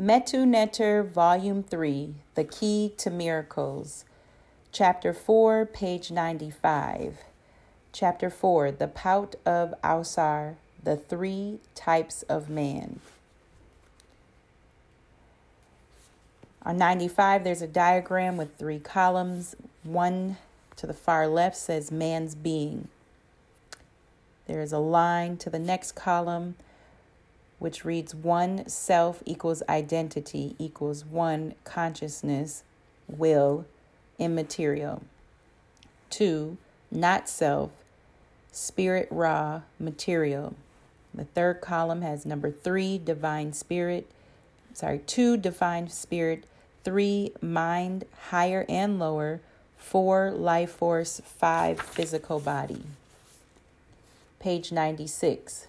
Metu Neter, Volume 3 The Key to Miracles, Chapter 4, page 95. Chapter 4 The Paut of Ausar, The Three Types of Man. On 95, there's a diagram with three columns. One to the far left says man's being. There is a line to the next column which reads one self equals identity equals one consciousness, will, immaterial. Two, not self, spirit raw, material. The third column has number three, divine spirit. Sorry, two, divine spirit. Three, mind, higher and lower. Four, life force. Five, physical body. Page 96.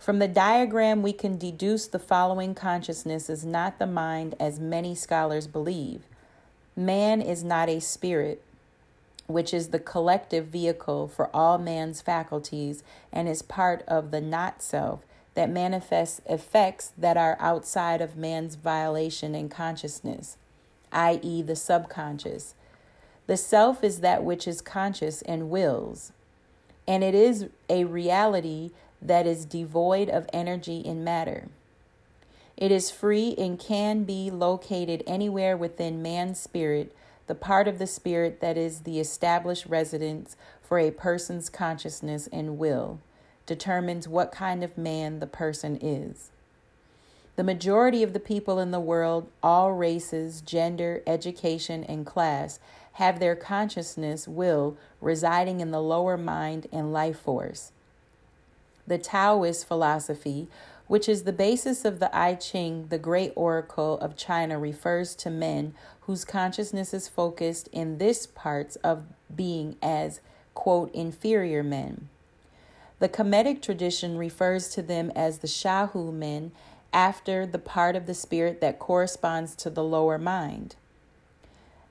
From the diagram, we can deduce the following consciousness is not the mind as many scholars believe. Man is not a spirit, which is the collective vehicle for all man's faculties and is part of the not self that manifests effects that are outside of man's violation and consciousness, i.e., the subconscious. The self is that which is conscious and wills, and it is a reality that is devoid of energy in matter. It is free and can be located anywhere within man's spirit, the part of the spirit that is the established residence for a person's consciousness and will, determines what kind of man the person is. The majority of the people in the world, all races, gender, education, and class, have their consciousness, will, residing in the lower mind and life force the Taoist philosophy, which is the basis of the I Ching, the great oracle of China, refers to men whose consciousness is focused in this parts of being as, quote, inferior men. The Kemetic tradition refers to them as the Shahu men after the part of the spirit that corresponds to the lower mind.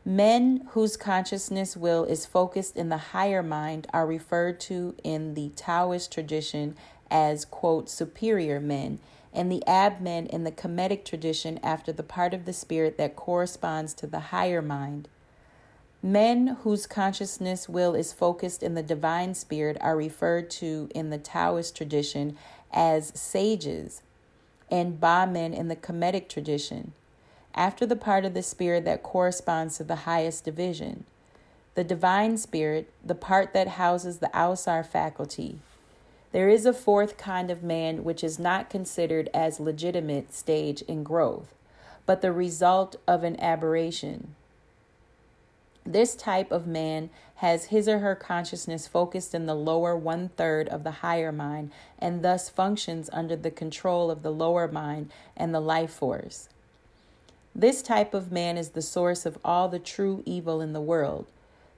Men whose consciousness will is focused in the higher mind are referred to in the Taoist tradition as, quote, superior men, and the ab men in the Kemetic tradition after the part of the spirit that corresponds to the higher mind. Men whose consciousness will is focused in the divine spirit are referred to in the Taoist tradition as sages, and Ba men in the Kemetic tradition after the part of the spirit that corresponds to the highest division. The divine spirit, the part that houses the Ausar faculty. There is a fourth kind of man which is not considered as legitimate stage in growth, but the result of an aberration. This type of man has his or her consciousness focused in the lower one third of the higher mind and thus functions under the control of the lower mind and the life force. This type of man is the source of all the true evil in the world.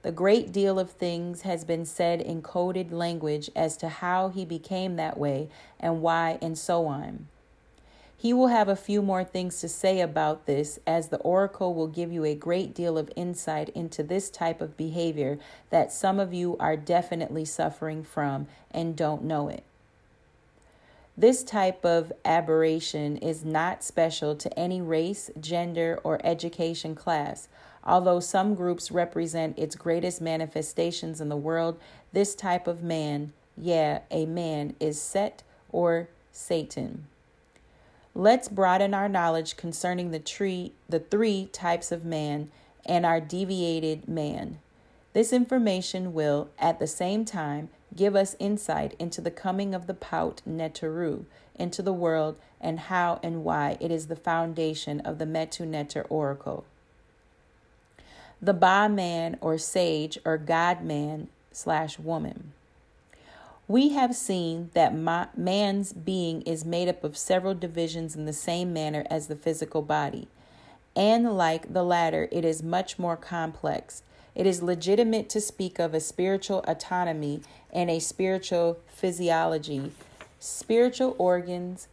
The great deal of things has been said in coded language as to how he became that way and why, and so on. He will have a few more things to say about this, as the oracle will give you a great deal of insight into this type of behavior that some of you are definitely suffering from and don't know it. This type of aberration is not special to any race, gender, or education class. Although some groups represent its greatest manifestations in the world, this type of man, yeah, a man, is Set or Satan. Let's broaden our knowledge concerning the tree, the three types of man and our deviated man. This information will, at the same time, give us insight into the coming of the Paut Neteru into the world and how and why it is the foundation of the Metu Neter oracle. The Ba man or sage or God man slash woman. We have seen that man's being is made up of several divisions in the same manner as the physical body, and like the latter, it is much more complex it is legitimate to speak of a spiritual autonomy and a spiritual physiology, spiritual organs,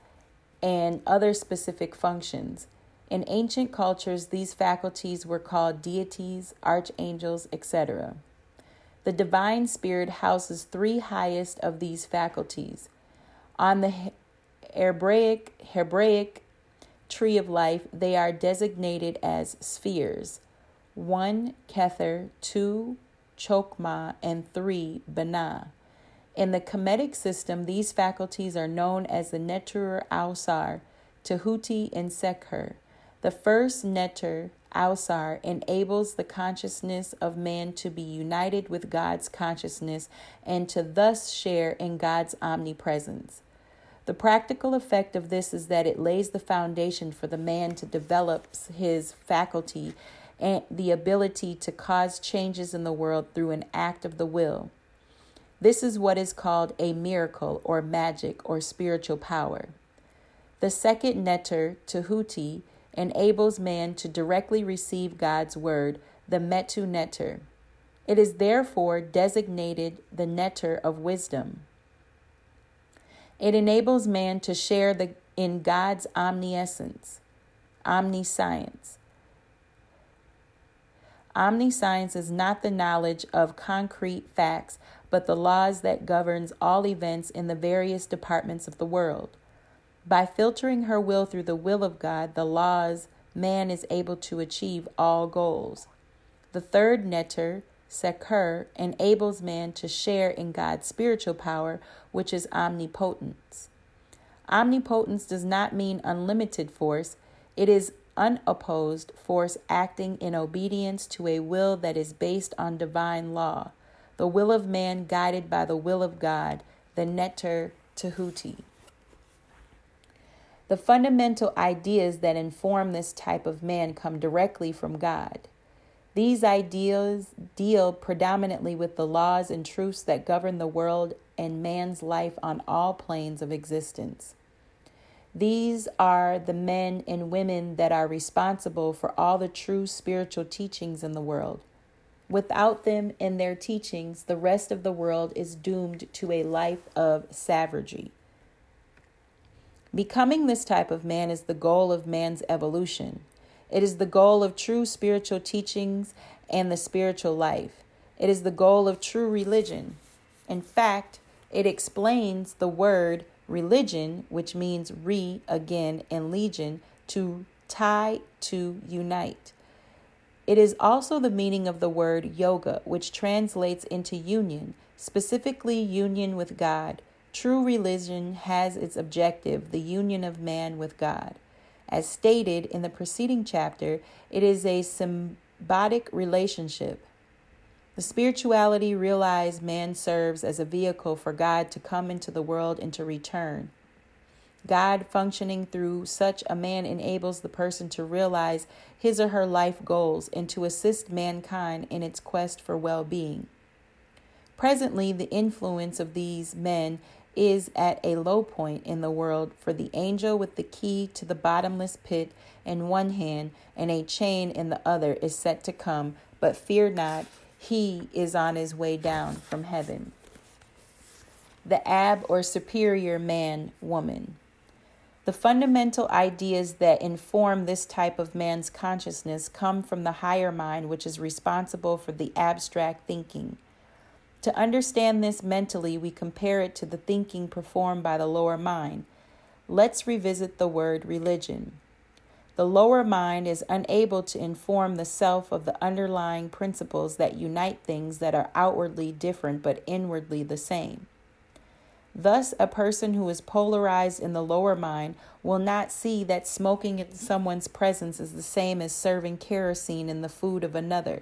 and other specific functions. In ancient cultures, these faculties were called deities, archangels, etc. The divine spirit houses three highest of these faculties. On the Hebraic, Hebraic tree of life, they are designated as spheres 1 Kether, 2 Chokmah, and 3 Binah. In the Kemetic system, these faculties are known as the Neter Ausar, Tehuti, and Sekher. The first Neter Ausar enables the consciousness of man to be united with God's consciousness and to thus share in God's omnipresence. The practical effect of this is that it lays the foundation for the man to develop his faculty and the ability to cause changes in the world through an act of the will. This is what is called a miracle or magic or spiritual power. The second neter, Tehuti, enables man to directly receive God's word, the Metu Neter. It is therefore designated the neter of wisdom. It enables man to share the, in God's omniscience, omniscience. Omniscience is not the knowledge of concrete facts, but the laws that governs all events in the various departments of the world. By filtering her will through the will of God, the laws, man is able to achieve all goals. The third neter, Sekur, enables man to share in God's spiritual power, which is omnipotence. Omnipotence does not mean unlimited force, it is unopposed force acting in obedience to a will that is based on divine law the will of man guided by the will of God, the Neter Tehuti. The fundamental ideas that inform this type of man come directly from God. These ideas deal predominantly with the laws and truths that govern the world and man's life on all planes of existence. These are the men and women that are responsible for all the true spiritual teachings in the world. Without them and their teachings, the rest of the world is doomed to a life of savagery. Becoming this type of man is the goal of man's evolution. It is the goal of true spiritual teachings and the spiritual life. It is the goal of true religion. In fact, it explains the word religion, which means re again and legion, to tie, to unite. It is also the meaning of the word yoga, which translates into union, specifically union with God. True religion has its objective, the union of man with God. As stated in the preceding chapter, it is a symbiotic relationship. The spirituality realized man serves as a vehicle for God to come into the world and to return. God functioning through such a man enables the person to realize his or her life goals and to assist mankind in its quest for well being. Presently, the influence of these men is at a low point in the world, for the angel with the key to the bottomless pit in one hand and a chain in the other is set to come, but fear not, he is on his way down from heaven. The ab or superior man woman. The fundamental ideas that inform this type of man's consciousness come from the higher mind, which is responsible for the abstract thinking. To understand this mentally, we compare it to the thinking performed by the lower mind. Let's revisit the word religion. The lower mind is unable to inform the self of the underlying principles that unite things that are outwardly different but inwardly the same. Thus, a person who is polarized in the lower mind will not see that smoking in someone's presence is the same as serving kerosene in the food of another.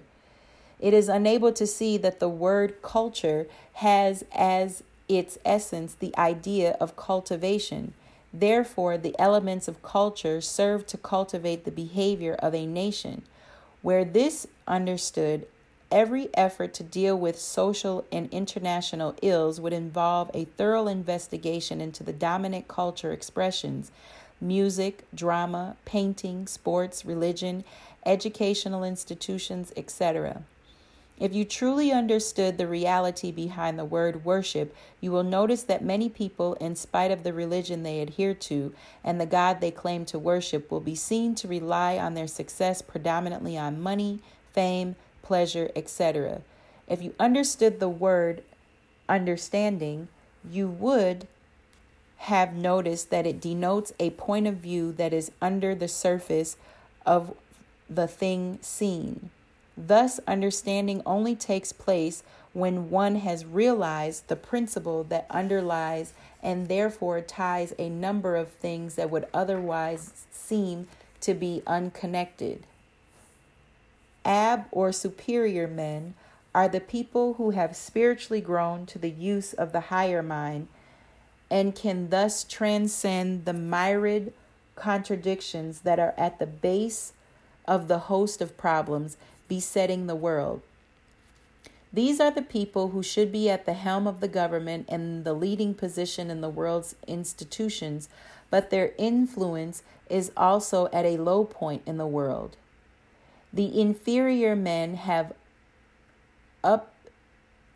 It is unable to see that the word culture has as its essence the idea of cultivation. Therefore, the elements of culture serve to cultivate the behavior of a nation. Where this understood Every effort to deal with social and international ills would involve a thorough investigation into the dominant culture expressions music, drama, painting, sports, religion, educational institutions, etc. If you truly understood the reality behind the word worship, you will notice that many people, in spite of the religion they adhere to and the God they claim to worship, will be seen to rely on their success predominantly on money, fame, pleasure, etc. If you understood the word understanding, you would have noticed that it denotes a point of view that is under the surface of the thing seen. Thus, understanding only takes place when one has realized the principle that underlies and therefore ties a number of things that would otherwise seem to be unconnected. Ab or superior men are the people who have spiritually grown to the use of the higher mind and can thus transcend the myriad contradictions that are at the base of the host of problems besetting the world. These are the people who should be at the helm of the government and the leading position in the world's institutions, but their influence is also at a low point in the world. The inferior men have up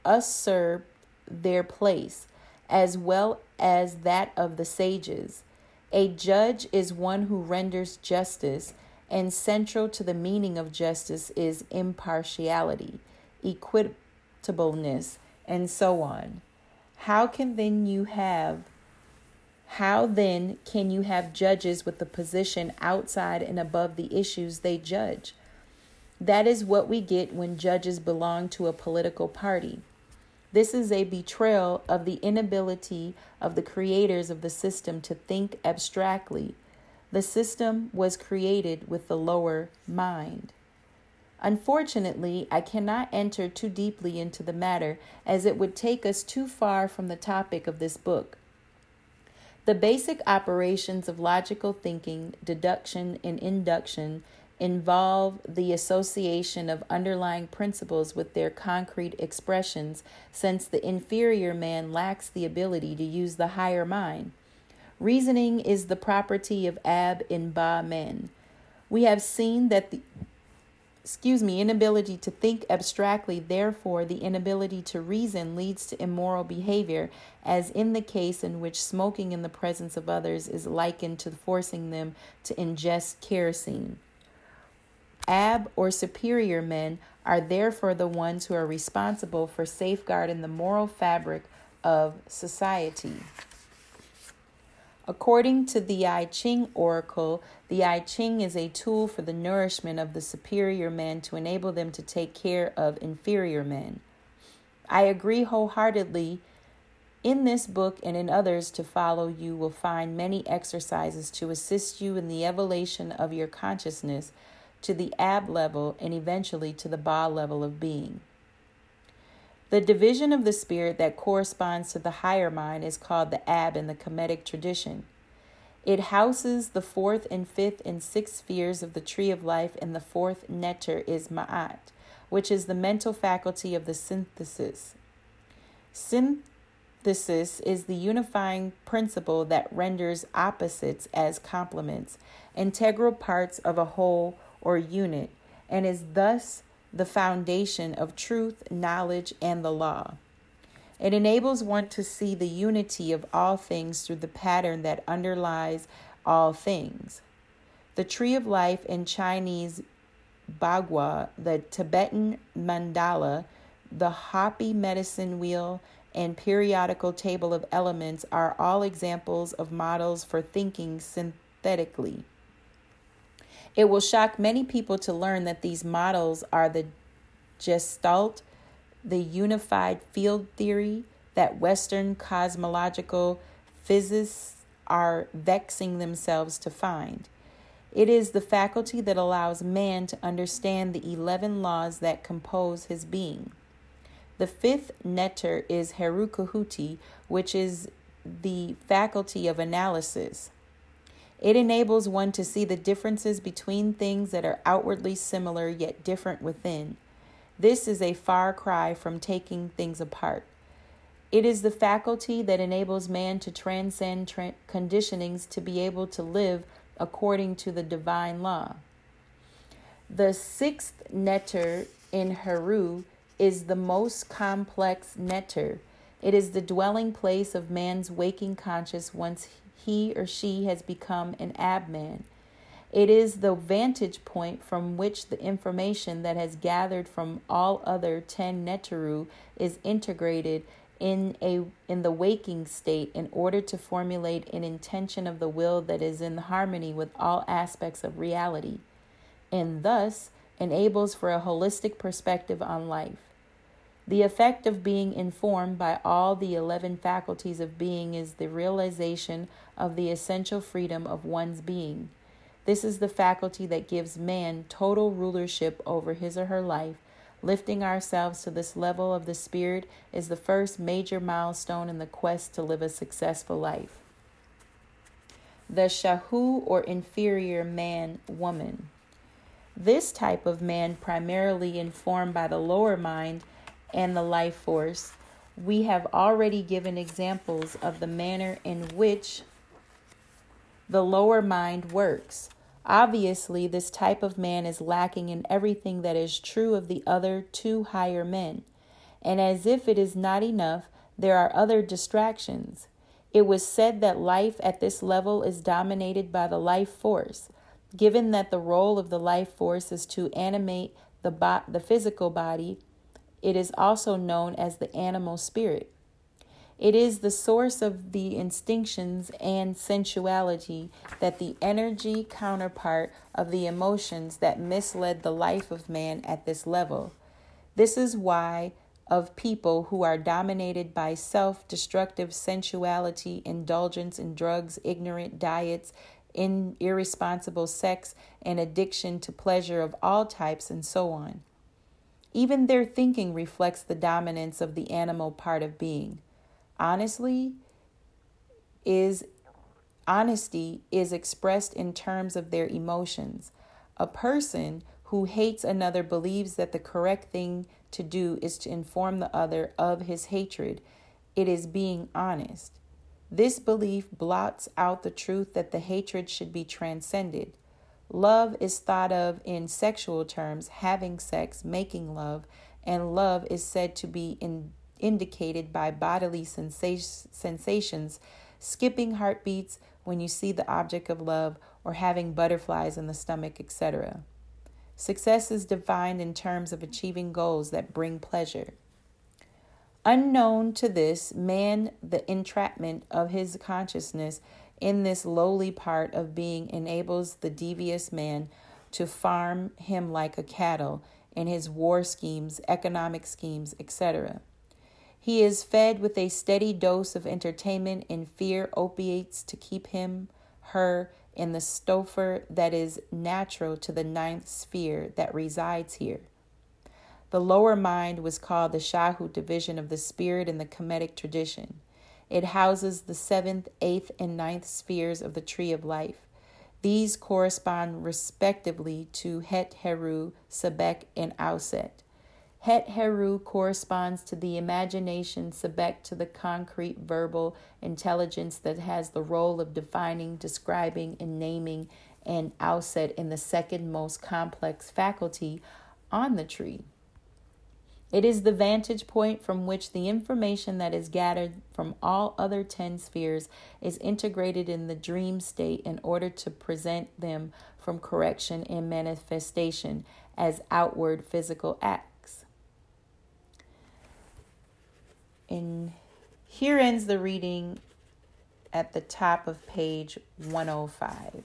usurped their place, as well as that of the sages. A judge is one who renders justice, and central to the meaning of justice is impartiality, equitableness, and so on. How can then you have how then can you have judges with a position outside and above the issues they judge? That is what we get when judges belong to a political party. This is a betrayal of the inability of the creators of the system to think abstractly. The system was created with the lower mind. Unfortunately, I cannot enter too deeply into the matter as it would take us too far from the topic of this book. The basic operations of logical thinking, deduction, and induction involve the association of underlying principles with their concrete expressions, since the inferior man lacks the ability to use the higher mind. Reasoning is the property of Ab and Ba men. We have seen that the excuse me, inability to think abstractly, therefore, the inability to reason leads to immoral behavior, as in the case in which smoking in the presence of others is likened to forcing them to ingest kerosene. Ab or superior men are therefore the ones who are responsible for safeguarding the moral fabric of society. According to the I Ching oracle, the I Ching is a tool for the nourishment of the superior men to enable them to take care of inferior men. I agree wholeheartedly. In this book and in others to follow, you will find many exercises to assist you in the elevation of your consciousness to the ab level and eventually to the ba level of being. The division of the spirit that corresponds to the higher mind is called the ab in the Kemetic tradition. It houses the fourth and fifth and sixth spheres of the tree of life, and the fourth neter is ma'at, which is the mental faculty of the synthesis. Synthesis is the unifying principle that renders opposites as complements, integral parts of a whole or unit, and is thus the foundation of truth, knowledge, and the law. It enables one to see the unity of all things through the pattern that underlies all things. The tree of life in Chinese Bagua, the Tibetan mandala, the Hopi medicine wheel, and periodical table of elements are all examples of models for thinking synthetically. It will shock many people to learn that these models are the gestalt, the unified field theory that Western cosmological physicists are vexing themselves to find. It is the faculty that allows man to understand the 11 laws that compose his being. The fifth neter is Herukhuti, which is the faculty of analysis. It enables one to see the differences between things that are outwardly similar yet different within. This is a far cry from taking things apart. It is the faculty that enables man to transcend tra- conditionings to be able to live according to the divine law. The sixth neter in Heru is the most complex neter. It is the dwelling place of man's waking conscious once he or she has become an abman. It is the vantage point from which the information that has gathered from all other 10 Neteru is integrated in a in the waking state in order to formulate an intention of the will that is in harmony with all aspects of reality and thus enables for a holistic perspective on life. The effect of being informed by all the 11 faculties of being is the realization of the essential freedom of one's being. This is the faculty that gives man total rulership over his or her life. Lifting ourselves to this level of the spirit is the first major milestone in the quest to live a successful life. The Shahu or inferior man woman. This type of man, primarily informed by the lower mind and the life force, we have already given examples of the manner in which the lower mind works. Obviously, this type of man is lacking in everything that is true of the other two higher men. And as if it is not enough, there are other distractions. It was said that life at this level is dominated by the life force. Given that the role of the life force is to animate the, bo- the physical body, it is also known as the animal spirit. It is the source of the instinctions and sensuality that the energy counterpart of the emotions that misled the life of man at this level. This is why of people who are dominated by self destructive sensuality, indulgence in drugs, ignorant diets, in irresponsible sex, and addiction to pleasure of all types, and so on. Even their thinking reflects the dominance of the animal part of being. Honestly, is honesty is expressed in terms of their emotions. A person who hates another believes that the correct thing to do is to inform the other of his hatred. It is being honest. This belief blots out the truth that the hatred should be transcended. Love is thought of in sexual terms, having sex, making love, and love is said to be in, indicated by bodily sensa- sensations, skipping heartbeats when you see the object of love, or having butterflies in the stomach, etc. Success is defined in terms of achieving goals that bring pleasure. Unknown to this man, the entrapment of his consciousness in this lowly part of being enables the devious man to farm him like a cattle in his war schemes, economic schemes, etc. He is fed with a steady dose of entertainment and fear opiates to keep him, her, in the stopher that is natural to the ninth sphere that resides here. The lower mind was called the Shahu division of the spirit in the Kemetic tradition. It houses the seventh, eighth, and ninth spheres of the tree of life. These correspond respectively to Het Heru, Sebek, and Auset. Het Heru corresponds to the imagination, Sebek to the concrete verbal intelligence that has the role of defining, describing, and naming, and Auset in the second most complex faculty on the tree. It is the vantage point from which the information that is gathered from all other 10 spheres is integrated in the dream state in order to present them from correction and manifestation as outward physical acts. And here ends the reading at the top of page 105.